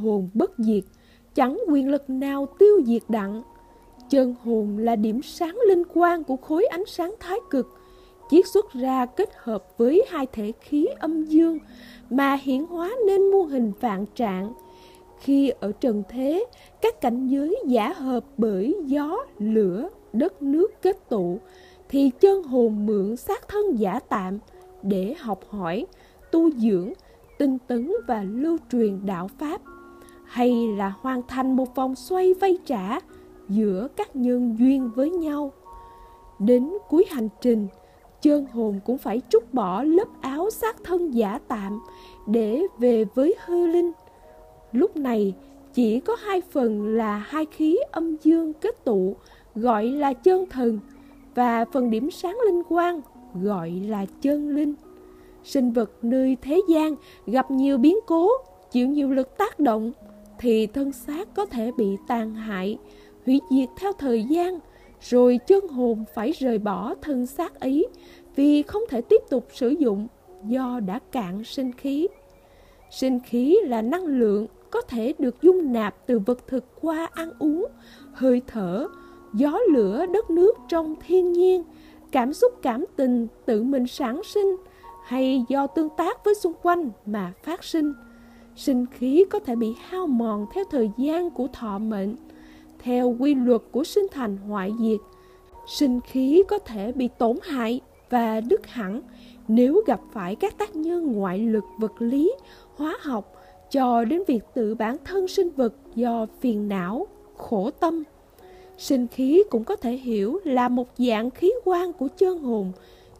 hồn bất diệt, chẳng quyền lực nào tiêu diệt đặng. Chân hồn là điểm sáng linh quang của khối ánh sáng thái cực, chiết xuất ra kết hợp với hai thể khí âm dương mà hiển hóa nên muôn hình vạn trạng. Khi ở trần thế, các cảnh giới giả hợp bởi gió, lửa, đất nước kết tụ, thì chân hồn mượn xác thân giả tạm để học hỏi, tu dưỡng, tinh tấn và lưu truyền đạo Pháp, hay là hoàn thành một vòng xoay vây trả giữa các nhân duyên với nhau. Đến cuối hành trình, chân hồn cũng phải trút bỏ lớp áo xác thân giả tạm để về với hư linh. Lúc này chỉ có hai phần là hai khí âm dương kết tụ gọi là chân thần và phần điểm sáng linh quang gọi là chân linh. Sinh vật nơi thế gian gặp nhiều biến cố, chịu nhiều lực tác động thì thân xác có thể bị tàn hại, hủy diệt theo thời gian, rồi chân hồn phải rời bỏ thân xác ấy vì không thể tiếp tục sử dụng do đã cạn sinh khí. Sinh khí là năng lượng có thể được dung nạp từ vật thực qua ăn uống, hơi thở, gió lửa đất nước trong thiên nhiên, cảm xúc cảm tình tự mình sản sinh hay do tương tác với xung quanh mà phát sinh. Sinh khí có thể bị hao mòn theo thời gian của thọ mệnh, theo quy luật của sinh thành hoại diệt. Sinh khí có thể bị tổn hại và đứt hẳn nếu gặp phải các tác nhân ngoại lực vật lý, hóa học cho đến việc tự bản thân sinh vật do phiền não, khổ tâm. Sinh khí cũng có thể hiểu là một dạng khí quan của chân hồn.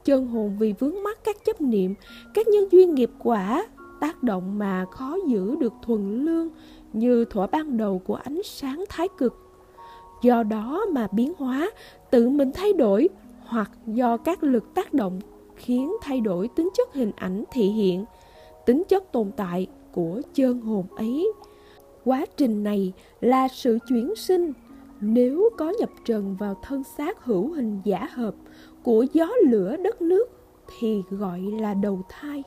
Chân hồn vì vướng mắc các chấp niệm, các nhân duyên nghiệp quả, tác động mà khó giữ được thuần lương như thuở ban đầu của ánh sáng thái cực. Do đó mà biến hóa, tự mình thay đổi hoặc do các lực tác động khiến thay đổi tính chất hình ảnh thị hiện, tính chất tồn tại của chân hồn ấy. Quá trình này là sự chuyển sinh, nếu có nhập trần vào thân xác hữu hình giả hợp của gió lửa đất nước thì gọi là đầu thai